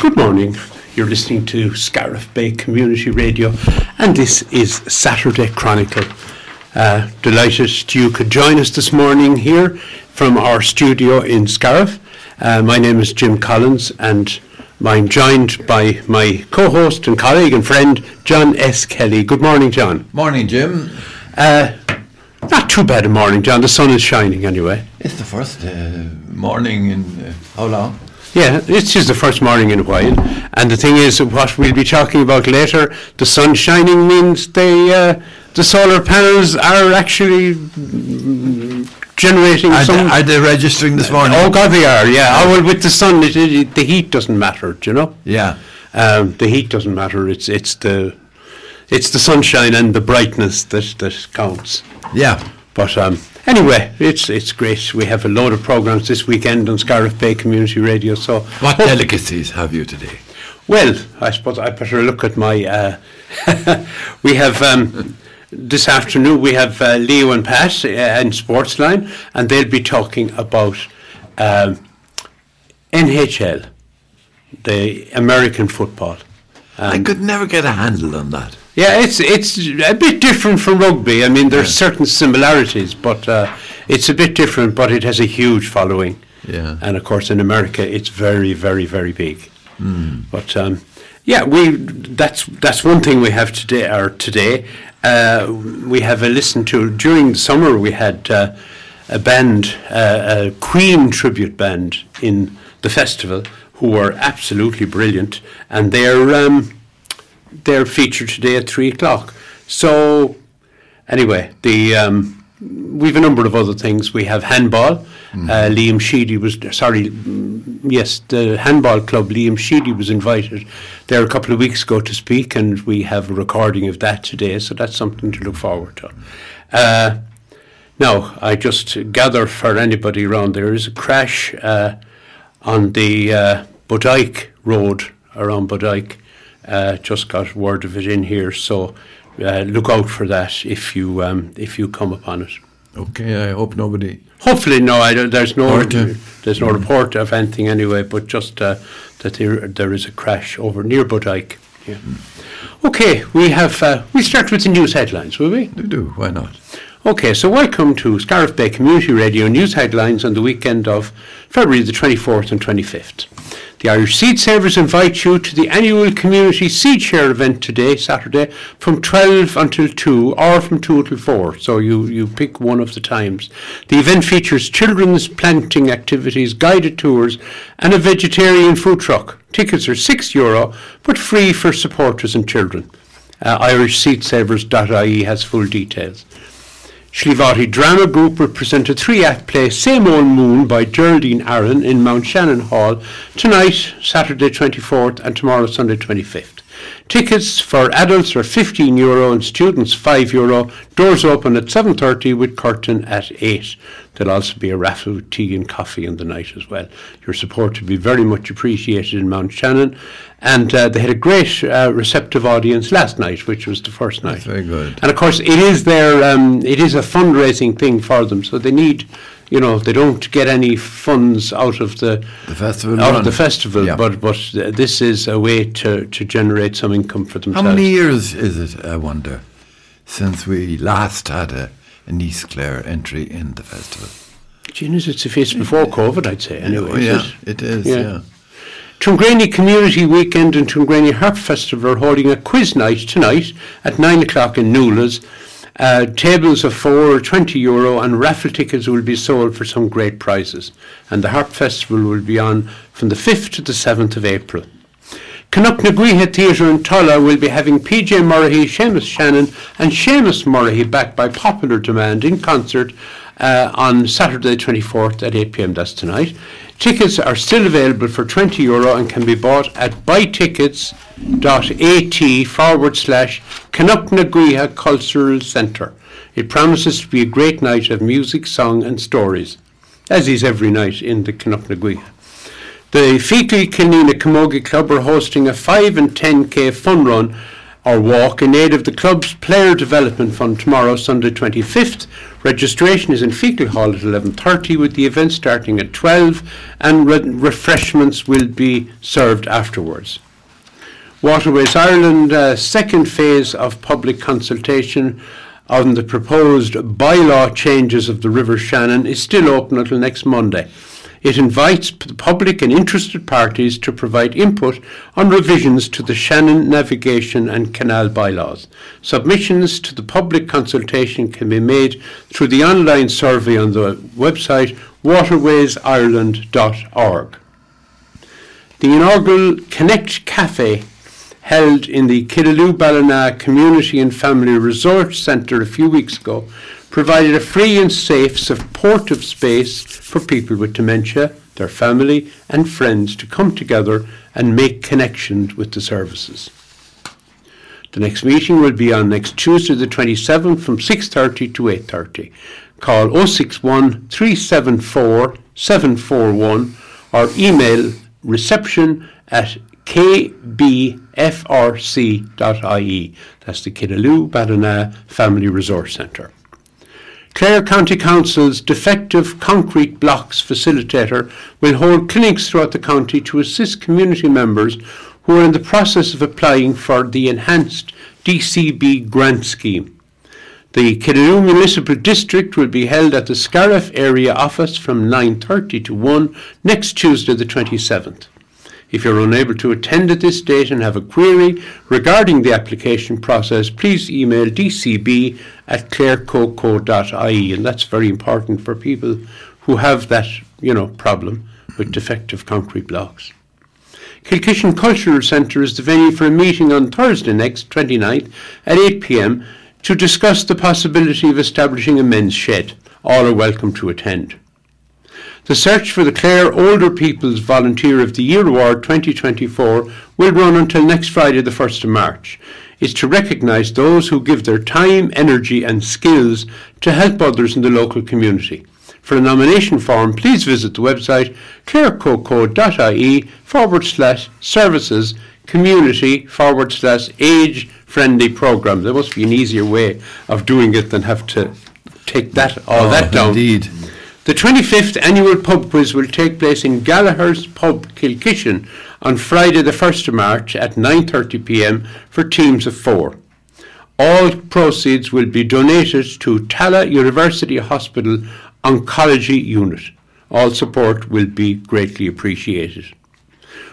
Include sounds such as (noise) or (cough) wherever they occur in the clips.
Good morning. You're listening to Scariff Bay Community Radio, and this is Saturday Chronicle. Uh, delighted you could join us this morning here from our studio in Scariff. Uh, my name is Jim Collins, and I'm joined by my co-host and colleague and friend John S. Kelly. Good morning, John. Morning, Jim. Uh, not too bad a morning, John. The sun is shining anyway. It's the first uh, morning in uh, how long? Yeah, it's just the first morning in a while. And the thing is, what we'll be talking about later, the sun shining means they, uh, the solar panels are actually generating Are, some. they, are they registering this morning? oh God, they are. Yeah. Oh well, with the sun, it, it, the heat doesn't matter. Do you know? Yeah. Um, the heat doesn't matter. It's it's the it's the sunshine and the brightness that that counts. Yeah. But um, anyway, it's it's great. We have a load of programs this weekend on Scariff Bay Community Radio. So What delicacies have you today? Well, I suppose I better look at my. Uh, (laughs) we have um, this afternoon. We have uh, Leo and Pat uh, in Sportsline, and they'll be talking about um, NHL, the American football. I could never get a handle on that. Yeah, it's it's a bit different from rugby. I mean, there's Yeah. certain similarities, but uh, it's a bit different. But it has a huge following. Yeah. And of course, in America, it's very, very, very big. Hmm. But um, yeah, we that's that's one thing we have today. Or today, uh, we have a listen to during the summer. We had uh, a band, uh, a Queen tribute band in the festival, who were absolutely brilliant, and they're um, they're featured today at three o'clock. So anyway, the um, we've a number of other things. We have handball. Uh, Liam Sheedy was sorry, mm, yes, the handball club. Liam Sheedy was invited there a couple of weeks ago to speak, and we have a recording of that today. So that's something to look forward to. Uh, now, I just gather for anybody around there is a crash uh, on the uh, Bodyke Road around Bodyke. Uh, just got word of it in here, so uh, look out for that if you um, if you come upon it. Okay, I hope nobody. Hopefully, no, I don't, there's no Report, there's no report of anything anyway, but just uh, that there there is a crash over near Bodyke. Yeah. Okay, we have uh, we start with the news headlines, will we? Do do. Why not? Okay, so welcome to Scariff Bay Community Radio news headlines on the weekend of February the 24th and 25th. The Irish Seed Savers invite you to the annual community seed share event today, Saturday, from 12 until 2 or from 2 until 4. So you, you pick one of the times. The event features children's planting activities, guided tours, and a vegetarian food truck. Tickets are €6 Euro, but free for supporters and children. Uh, IrishSeedSavers.ie has full details. Sliabh Aughty Drama Group will present a three-act play Same Old Moon by Geraldine Aron in Mount Shannon Hall tonight, Saturday 24th and tomorrow, Sunday 25th. Tickets for adults are 15 euro and students 5 euro. Doors open at 7.30 with curtain at 8. There'll also be a raffle with tea and coffee in the night as well. Your support will be very much appreciated in Mount Shannon. And uh, they had a great uh, receptive audience last night, which was the first night. That's very good. And of course, it is their um, it is a fundraising thing for them, so they need, you know, they don't get any funds out of the The festival. out run. of the festival, Yeah. but but th- this is a way to to generate some income for themselves. How many years is it? I wonder, since we last had a, an East Clare entry in the festival. Genius, it's a it's before COVID, I'd say. Anyway, Oh, is yeah, it? it is. Yeah. Yeah. Tuamgraney Community Weekend and Tuamgraney Harp Festival are holding a quiz night tonight at 9 o'clock in Newlands. Uh, tables of four are 20 euro and raffle tickets will be sold for some great prizes. And the Harp Festival will be on from the 5th to the 7th of April. Canuck Theatre in Tulla will be having PJ Murray, Seamus Shannon and Seamus Murray back by popular demand in concert uh, on Saturday 24th at 8pm, that's tonight. Tickets are still available for 20 euro and can be bought at buytickets.at forward slash Canuck Cultural Centre. It promises to be a great night of music, song and stories, as is every night in the Canuck the Feakle Killanena Camogie Club are hosting a 5 and 10k fun run or walk in aid of the club's Player Development Fund tomorrow, Sunday 25th, Registration is in Feakle Hall at 11.30 with the event starting at 12 and re- refreshments will be served afterwards. Waterways Ireland uh, second phase of public consultation on the proposed bylaw changes of the River Shannon is still open until next Monday. It invites the public and interested parties to provide input on revisions to the Shannon navigation and canal bylaws. Submissions to the public consultation can be made through the online survey on the website waterwaysireland.org. The inaugural Connect Cafe held in the Killaloe Ballina Community and Family Resource Centre a few weeks ago provided a free and safe supportive space for people with dementia, their family and friends to come together and make connections with the services. The next meeting will be on next Tuesday the 27th from 6.30 to 8.30. Call 061 374 741 or email reception at kbfrc.ie. That's the Killaloe Ballina Family Resource Centre. Clare County Council's defective concrete blocks facilitator will hold clinics throughout the county to assist community members who are in the process of applying for the enhanced DCB grant scheme. The Killaloe Municipal District will be held at the Scariff area office from 9.30 to 1 next Tuesday the 27th. If you're unable to attend at this date and have a query regarding the application process, please email dcb at clarecoco.ie. And that's very important for people who have that, you know, problem with defective concrete blocks. Kilkishen Cultural Centre is the venue for a meeting on Thursday next, 29th, at 8pm to discuss the possibility of establishing a men's shed. All are welcome to attend. The search for the Clare Older People's Volunteer of the Year Award 2024 will run until next Friday, the 1st of March. It's to recognise those who give their time, energy, and skills to help others in the local community. For a nomination form, please visit the website clarecoco.ie forward slash services community forward slash age friendly program. There must be an easier way of doing it than have to take that all Oh, that down. Indeed. The 25th annual pub quiz will take place in Gallagher's Pub, Kilkishen, on Friday the 1st of March at 9.30pm for teams of four. All proceeds will be donated to Tallaght University Hospital Oncology Unit. All support will be greatly appreciated.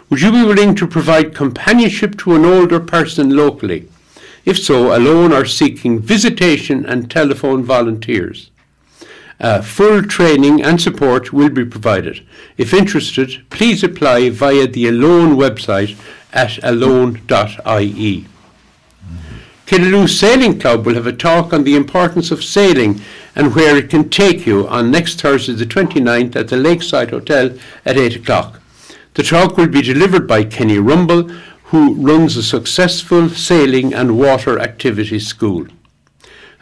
Would you be willing to provide companionship to an older person locally? If so, alone or seeking visitation and telephone volunteers. Uh, full training and support will be provided. If interested, please apply via the Alone website at alone.ie. Killaloe Sailing Club will have a talk on the importance of sailing and where it can take you on next Thursday the 29th at the Lakeside Hotel at 8 o'clock. The talk will be delivered by Kenny Rumble, who runs a successful sailing and water activities school.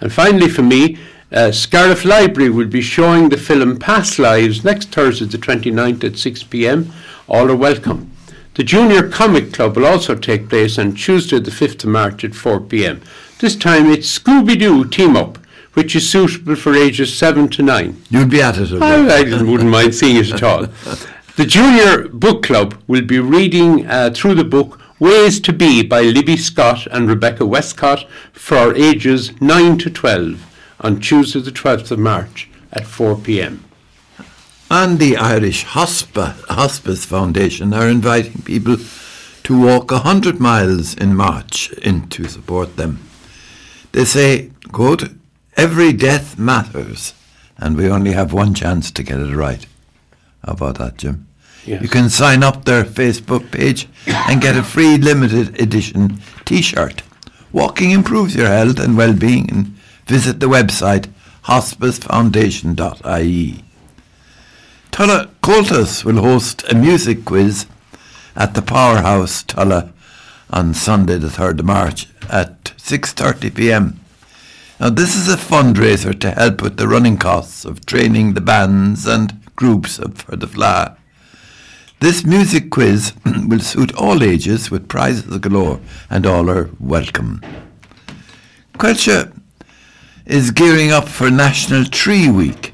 And finally, for me, uh, Scariff Library will be showing the film Past Lives next Thursday, the 29th at 6 pm. All are welcome. The Junior Comic Club will also take place on Tuesday, the 5th of March at 4 pm. This time it's Scooby Doo Team Up, which is suitable for ages 7 to 9. You'd be at it. I. I wouldn't mind seeing it at all. (laughs) The Junior Book Club will be reading uh, through the book Ways to Be by Libby Scott and Rebecca Westcott for ages 9 to 12 on Tuesday, the 12th of March at 4 pm. And the Irish Hospice Foundation are inviting people to walk 100 miles in March in to support them. They say, quote, every death matters and we only have one chance to get it right. How about that, Jim? Yes. You can sign up their Facebook page and get a free limited edition T-shirt. Walking improves your health and well-being and visit the website hospicefoundation.ie. Tulla Comhaltas will host a music quiz at the Powerhouse Tulla on Sunday the 3rd of March at 6.30pm. Now this is a fundraiser to help with the running costs of training the bands and groups for the Fleadh. This music quiz (clears throat) will suit all ages with prizes galore and all are welcome. Coillte, is gearing up for National Tree Week.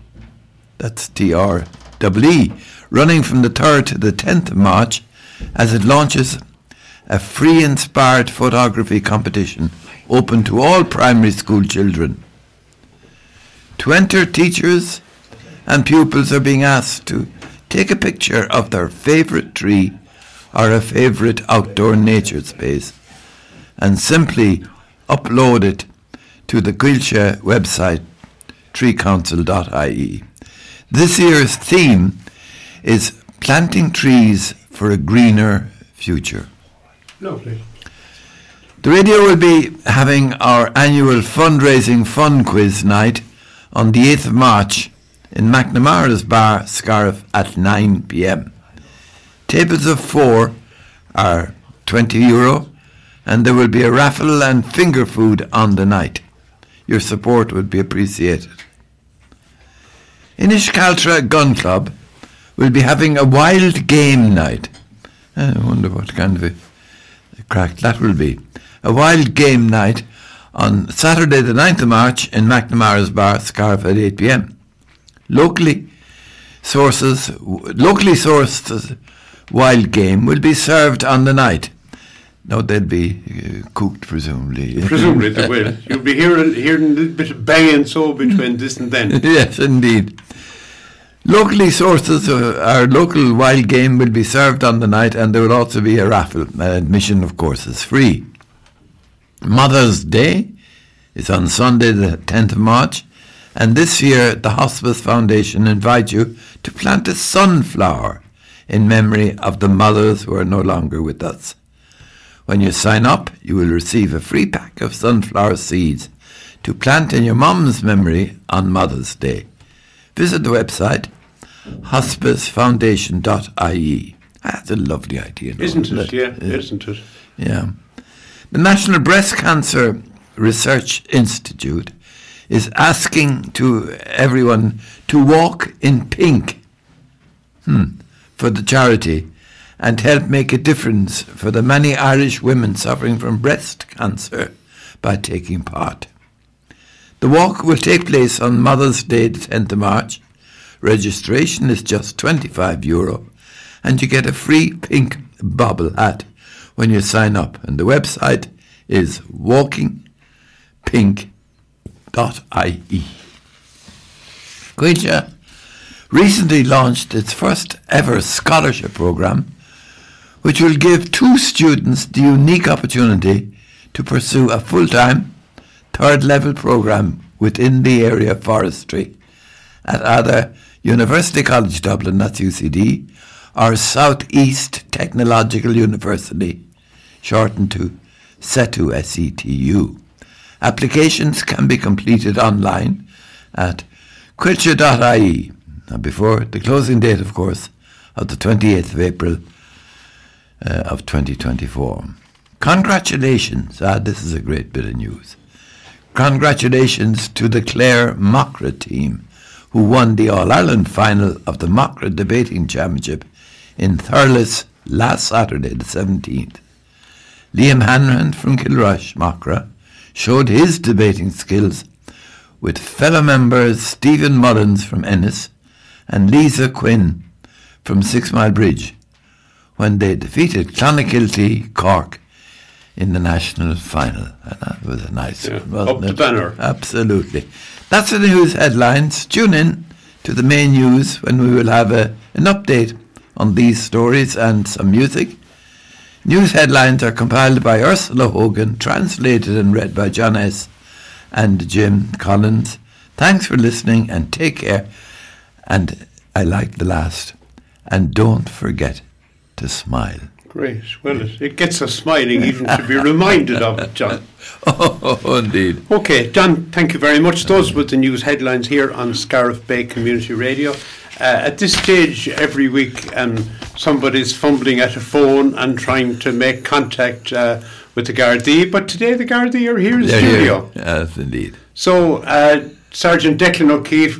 That's T-R-E-E, running from the 3rd to the 10th of March as it launches a free inspired photography competition open to all primary school children. To enter, teachers and pupils are being asked to take a picture of their favourite tree or a favourite outdoor nature space and simply upload it to the Coillte website treecouncil.ie. This year's theme is planting trees for a greener future. Lovely. The radio will be having our annual fundraising fun quiz night on the 8th of March in McNamara's Bar, Scariff at 9 pm. Tables of four are 20 euro and there will be a raffle and finger food on the night. Your support would be appreciated. Inishcaltra Gun Club will be having a wild game night. I wonder what kind of a crack that will be. A wild game night on Saturday the 9th of March in McNamara's Bar, Scariff at 8 p.m. Locally sources, locally sourced wild game will be served on the night. No, they'd be uh, cooked, presumably. (laughs) Presumably they will. You'll be hearing, hearing a little bit of bang and so between this and then. (laughs) yes, indeed. Locally sources, uh, our local wild game will be served on the night and there will also be a raffle. Uh, admission, of course, is free. Mother's Day is on Sunday the 10th of March and this year the Hospice Foundation invite you to plant a sunflower in memory of the mothers who are no longer with us. When you sign up, you will receive a free pack of sunflower seeds to plant in your mum's memory on Mother's Day. Visit the website hospicefoundation.ie. That's a lovely idea. Isn't it? Yeah, isn't it? Yeah. The National Breast Cancer Research Institute is asking to everyone to walk in pink hmm, for the charity and help make a difference for the many Irish women suffering from breast cancer by taking part. The walk will take place on Mother's Day, the 10th of March. Registration is just 25 euro and you get a free pink bobble hat when you sign up. And the website is walkingpink.ie. Coillte recently launched its first ever scholarship program, which will give two students the unique opportunity to pursue a full-time third level program within the area of forestry at either University College Dublin, that's UCD, or Southeast Technological University, shortened to SETU, S-E-T-U. Applications can be completed online at coillte.ie before the closing date, of course, of the 28th of April uh, of 2024. Congratulations. Ah, this is a great bit of news. Congratulations to the Clare Macra team who won the All-Ireland final of the Macra Debating Championship in Thurles last Saturday, the 17th. Liam Hanrahan from Kilrush, Macra, showed his debating skills with fellow members Stephen Mullins from Ennis and Lisa Quinn from Six Mile Bridge when they defeated Clonakilty Cork in the national final. And that was a nice Yeah, one, up the banner. Absolutely. That's the news headlines. Tune in to the main news when we will have a, an update on these stories and some music. News headlines are compiled by Ursula Hogan, translated and read by John S. and Jim Collins. Thanks for listening and take care. And I like the last. And don't forget to smile. Great. Well, it, it gets us smiling even to be reminded of it, John. (laughs) Oh, indeed. Okay, John, thank you very much. Those were the news headlines here on Scariff Bay Community Radio. Uh, at this stage, every week, um, somebody's fumbling at a phone and trying to make contact uh, with the Gardaí, but today the Gardaí are here in They're studio. Yes, indeed. So, uh, Sergeant Declan O'Keefe,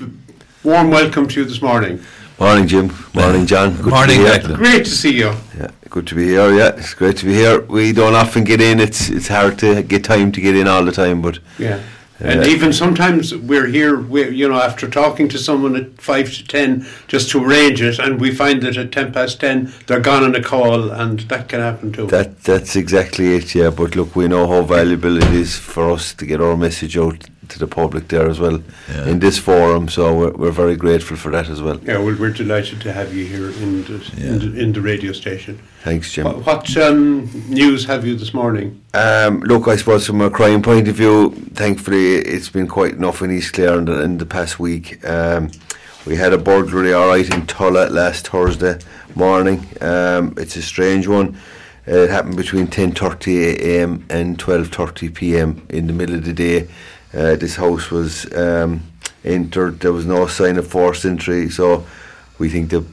warm welcome to you this morning. Morning, Jim. Morning, John. Good Morning, to be here. Declan. Great to see you. Yeah, good to be here. Yeah, it's great to be here. We don't often get in. It's it's hard to get time to get in all the time, but Yeah. And Uh, even sometimes we're here, we you know, after talking to someone at five to ten just to arrange it, and we find that at ten past ten they're gone on a call, and that can happen too. That that's exactly it, yeah. But look, we know how valuable it is for us to get our message out to the public there as well Yeah. in this forum. So we're, we're very grateful for that as well. yeah, well, we're delighted to have you here in the, in, the, in the radio station. Thanks, Jim. What, what um, news have you this morning? Um, look, I suppose from a crime point of view, thankfully it's been quite enough in East Clare in the, in the past week. Um, we had a burglary, all right, in Tulla last Thursday morning. Um, it's a strange one. Uh, it happened between 10:30 a.m. and 12:30 p.m. in the middle of the day. Uh, this house was um, entered. There was no sign of forced entry, so we think the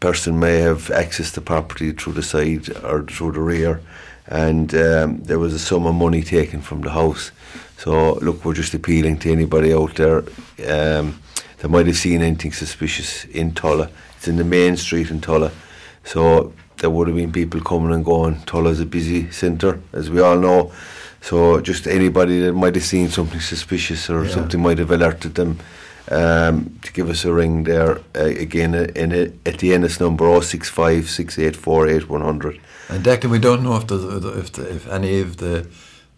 person may have accessed the property through the side or through the rear, and um, there was a sum of money taken from the house. So look, we're just appealing to anybody out there um, that might have seen anything suspicious in Tulla. It's in the main street in Tulla, so there would have been people coming and going. Tulla's a busy centre, as we all know. So just anybody that might have seen something suspicious or Yeah. something might have alerted them um, to give us a ring there uh, again uh, in a, at the Ennis number 065 6848 100. And Declan, we don't know if the, if the, if any of the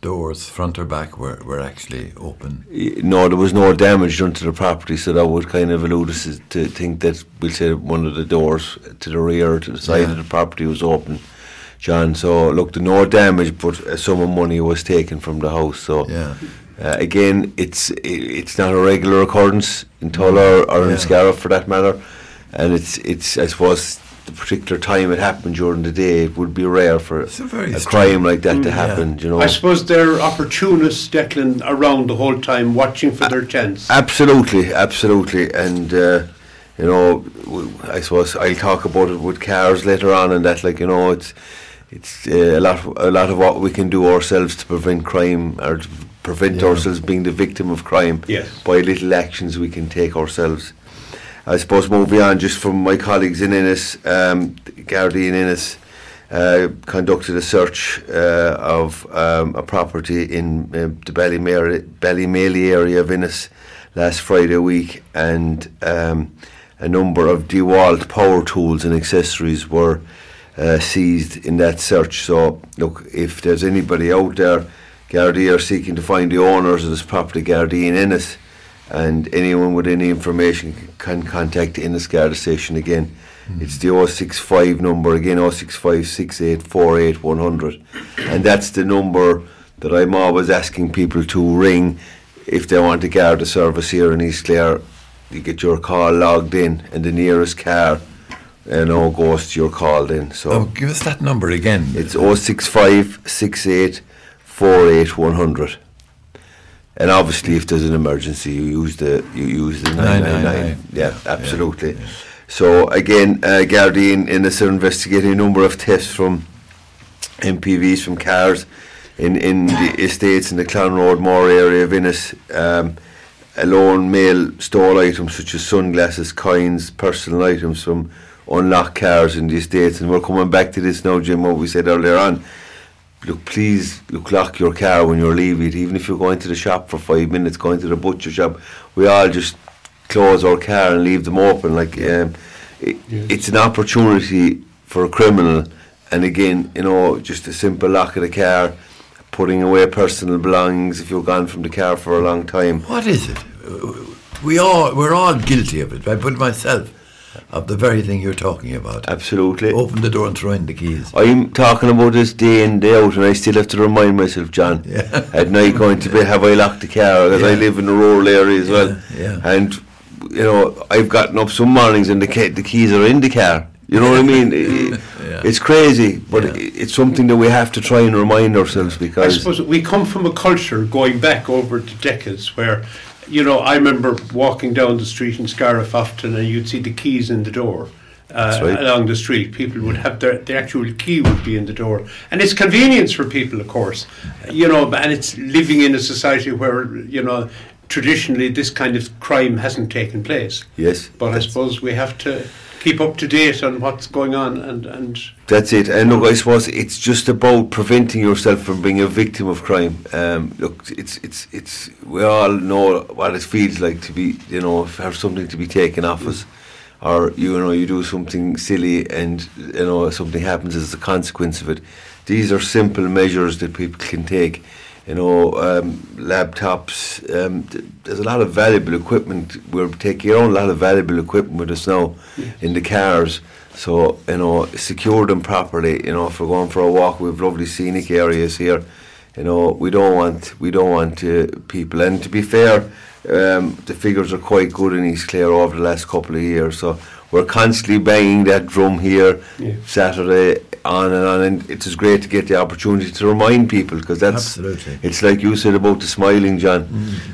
doors, front or back, were, were actually open. No, there was no damage done to the property, so that would kind of allude us to think that we'll say one of the doors to the rear to the side Yeah. of the property was open, John. So look, the no damage, but a sum of money was taken from the house. So Yeah. uh, again, it's i- it's not a regular occurrence in Tulla or, or Yeah. in Scariff for that matter, and it's it's I suppose the particular time it happened during the day, it would be rare for It's a a crime like that Mm, to yeah. happen. You know, I suppose they're opportunists, Declan, around the whole time, watching for their chance. Absolutely, absolutely, and uh, you know, w- I suppose I'll talk about it with cars later on, and that, like you know, it's it's uh, a lot, a lot of what we can do ourselves to prevent crime or to prevent Yeah. ourselves being the victim of crime Yes. by little actions we can take ourselves. I suppose moving on, just from my colleagues in Ennis, um, Gardaí in Ennis uh, conducted a search uh, of um, a property in uh, the Ballymaley area of Ennis last Friday week, and um, a number of DeWalt power tools and accessories were uh, seized in that search. So, look, if there's anybody out there, Gardaí are seeking to find the owners of this property, Gardaí in Ennis, and anyone with any information can contact the Ennis Garda station again. It's the 065 number again, 065 6848 100. And that's the number that I'm always asking people to ring if they want a Garda service here in East Clare. You get your call logged in, and the nearest car you know, goes to your call then. So Oh, give us that number again. it's 065 68 48 100. And obviously, if there's an emergency, you use the you use the 999. 999, Yeah, yeah, absolutely. yeah, yeah. So again, uh, Guardian in are investigating a number of thefts from MPVs from cars in in the estates in the Clonroadmore area of Ennis. Um, alone male stole items such as sunglasses, coins, personal items from unlocked cars in the estates. And we're coming back to this now, Jim, what we said earlier on. Look, please, look, lock your car when you're leaving it. Even if you're going to the shop for five minutes, going to the butcher shop, we all just close our car and leave them open. Like, um, it, it's an opportunity for a criminal. And again, you know, just a simple lock of the car, putting away personal belongings if you're gone from the car for a long time. What is it? We all we're all guilty of it. I put myself of the very thing you're talking about. Absolutely. Open the door and throw in the keys. I'm talking about this day in day out, and I still have to remind myself, John, Yeah. at night going to bed, have I locked the car? Because I live in a rural area as well, Yeah, yeah. and you know I've gotten up some mornings and the ca- the keys are in the car. You know what I mean? (laughs) I- Yeah. It's crazy, but Yeah. i it's something that we have to try and remind ourselves because. I because suppose we come from a culture going back over the decades where, you know, I remember walking down the street in Scariff often and you'd see the keys in the door. Uh, Along the street, people would have their the actual key would be in the door, and it's convenience for people, of course, you know. And it's living in a society where you know traditionally this kind of crime hasn't taken place. yes, But I suppose we have to keep up to date on what's going on and and That's it. And look, I suppose it's just about preventing yourself from being a victim of crime. Um, look, it's it's it's. We all know what it feels like to be, you know, have something to be taken off us, or you know, you do something silly and you know something happens as a consequence of it. These are simple measures that people can take. You know, um, laptops. Um, th- there's a lot of valuable equipment. We're taking on a lot of valuable equipment with us now in the cars. So, you know, secure them properly. You know, if we're going for a walk, we've lovely scenic areas here. You know, we don't want we don't want uh, people. And to be fair, um, the figures are quite good in East Clare over the last couple of years. So we're constantly banging that drum here, Yeah. Saturday on and on. And it is great to get the opportunity to remind people because that's Absolutely. it's like you said about the smiling, John.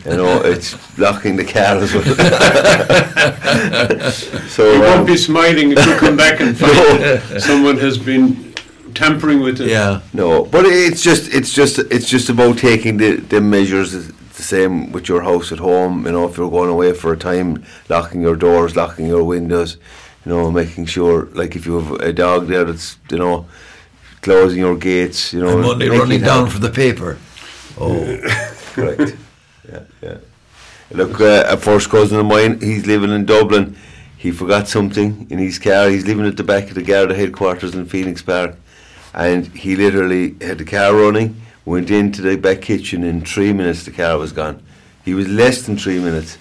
You know, it's locking the car as well. (laughs) so you um, won't be smiling if you come back and (laughs) find someone has been tampering with it. Yeah. No, but it's just it's just it's just about taking the, the measures the same with your house at home. You know, if you're going away for a time, locking your doors, locking your windows. You know, making sure like if you have a dog there that's you know closing your gates. You know, only making running down for the paper. Oh, (laughs) Correct. yeah, yeah. Look, uh, a first cousin of mine, he's living in Dublin. He forgot something in his car. He's living at the back of the Garda headquarters in Phoenix Park. And he literally had the car running, went into the back kitchen in three minutes, the car was gone. He was less than three minutes.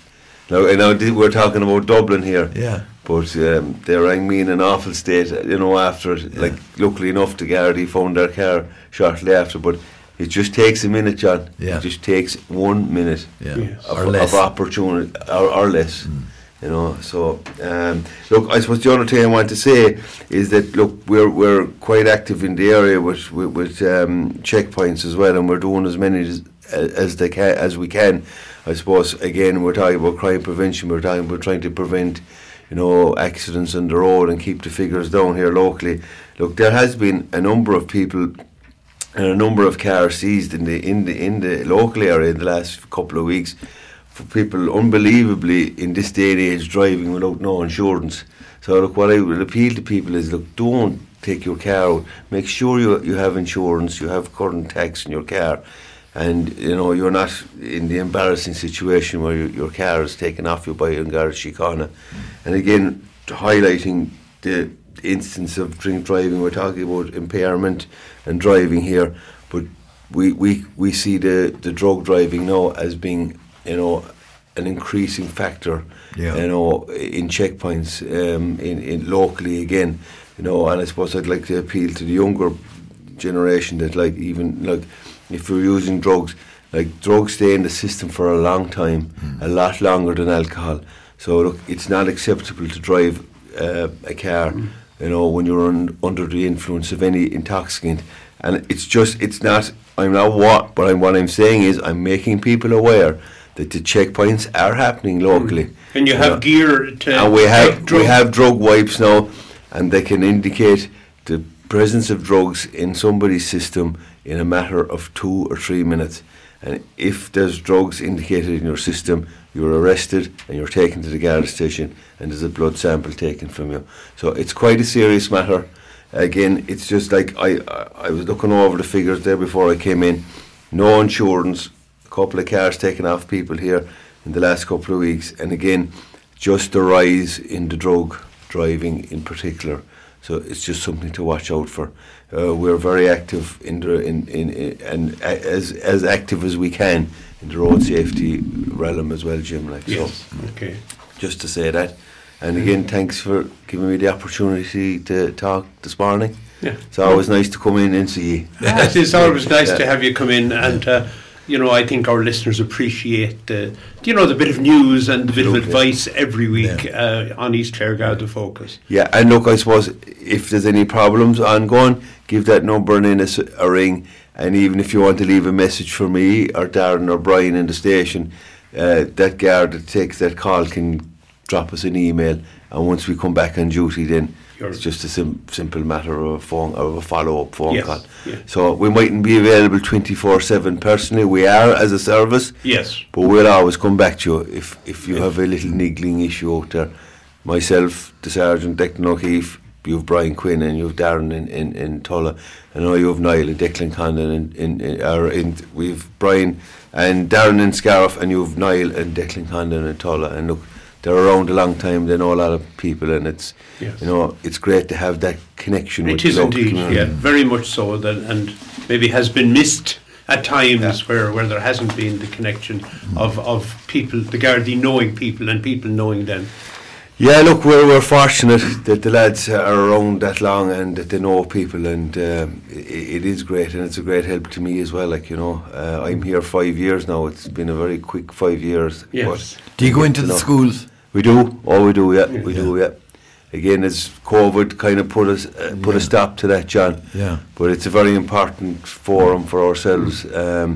Now, I know we're talking about Dublin here. yeah. But um, they rang me in an awful state, you know, after it. Yeah. Like, luckily enough, the Gardaí found their car shortly after. But it just takes a minute, John. Yeah. It just takes one minute Yeah. Yes. of, Or less. of opportunity, or, or less. Mm. You know, so um, look, I suppose the other thing I want to say is that look, we're we're quite active in the area with with, with um, checkpoints as well, and we're doing as many as, as they can as we can. I suppose again, we're talking about crime prevention. We're talking about trying to prevent, you know, accidents on the road and keep the figures down here locally. Look, there has been a number of people and a number of cars seized in the in the in the local area in the last couple of weeks for people unbelievably in this day and age driving without no insurance. So look, what I would appeal to people is look, don't take your car out. Make sure you you have insurance, you have current tax in your car, and you know you're not in the embarrassing situation where your, your car is taken off you by a Garda Síochána. And again, highlighting the instance of drink driving, we're talking about impairment and driving here, but we, we, we see the, the drug driving now as being, you know, an increasing factor, Yeah. you know, in checkpoints um, in, in locally again, you know, and I suppose I'd like to appeal to the younger generation that like even like if you're using drugs, like drugs stay in the system for a long time, a lot longer than alcohol. So look, it's not acceptable to drive uh, a car, you know, when you're un, under the influence of any intoxicant. And it's just, it's not. I'm not what, but I'm, what I'm saying is, I'm making people aware that the checkpoints are happening locally. And you have know, gear to and we have drug- we have drug wipes now, and they can indicate the presence of drugs in somebody's system in a matter of two or three minutes. And if there's drugs indicated in your system, you're arrested and you're taken to the Garda station, and there's a blood sample taken from you. So it's quite a serious matter. Again, it's just like I I I was looking over the figures there before I came in. No insurance, couple of cars taken off people here in the last couple of weeks, and again, just the rise in the drug driving in particular. So it's just something to watch out for. Uh, we're very active in the in, in, in and a- as as active as we can in the road safety realm as well, Jim. Like Yes. so, Okay. just to say that. And again, thanks for giving me the opportunity to talk this morning. Yeah. It's always nice to come in and see you. (laughs) It is always nice Yeah. to have you come in, and uh, you know I think our listeners appreciate the you know the bit of news and the bit of advice every week uh, on East Clare Garda Focus. Yeah, and look, I suppose if there's any problems ongoing, give that number in a ring. And even if you want to leave a message for me or Darren or Brian in the station, uh, that guard that takes that call can drop us an email. And once we come back on duty, then You're- it's just a sim- simple matter of a phone of a follow up phone Yes, call. yeah. So we mightn't be available 24 7 personally. We are as a service. Yes. But we'll always come back to you if, if you have a little niggling issue out there. myself, the Sergeant, Declan O'Keefe, you've Brian Quinn and you've Darren in, in, in Tulla, and now you've Niall and Declan Condon in, in, in, or in we've Brian and Darren in Scariff and you've Niall and Declan Condon in Tulla, and look, they're around a long time, they know a lot of people, and it's Yes. you know it's great to have that connection with It is the local indeed, community. yeah, very much so, that, and maybe has been missed at times where, where there hasn't been the connection of, of people, the Gardaí knowing people and people knowing them. Yeah, look, we're, we're fortunate that the lads are around that long and that they know people, and um, i it is great, and it's a great help to me as well. Like you know, uh, I'm here five years now. It's been a very quick five years. Yes. Do you go into the know. schools? We do. Oh, we do. Yeah, we Yeah. do. Yeah. Again, as COVID kind of put us uh, put Yeah. a stop to that, John. Yeah. But it's a very important forum for ourselves. Um,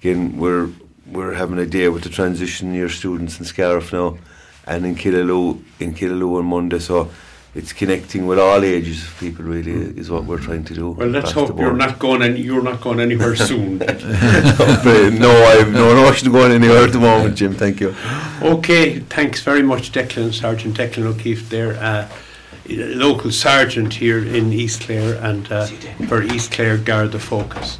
again, we're we're having a day with the transition year students in Scariff now, and in Killaloe in Killaloe on Monday. So it's connecting with all ages of people. Really is what we're trying to do. Well, let's hope you're not going any, you're not going anywhere (laughs) soon. no, I've no notion of going anywhere at the moment, Jim. Thank you. Okay, thanks very much, Declan, Sergeant Declan O'Keefe there, uh, local sergeant here in East Clare and uh, for East Clare Garda Focus.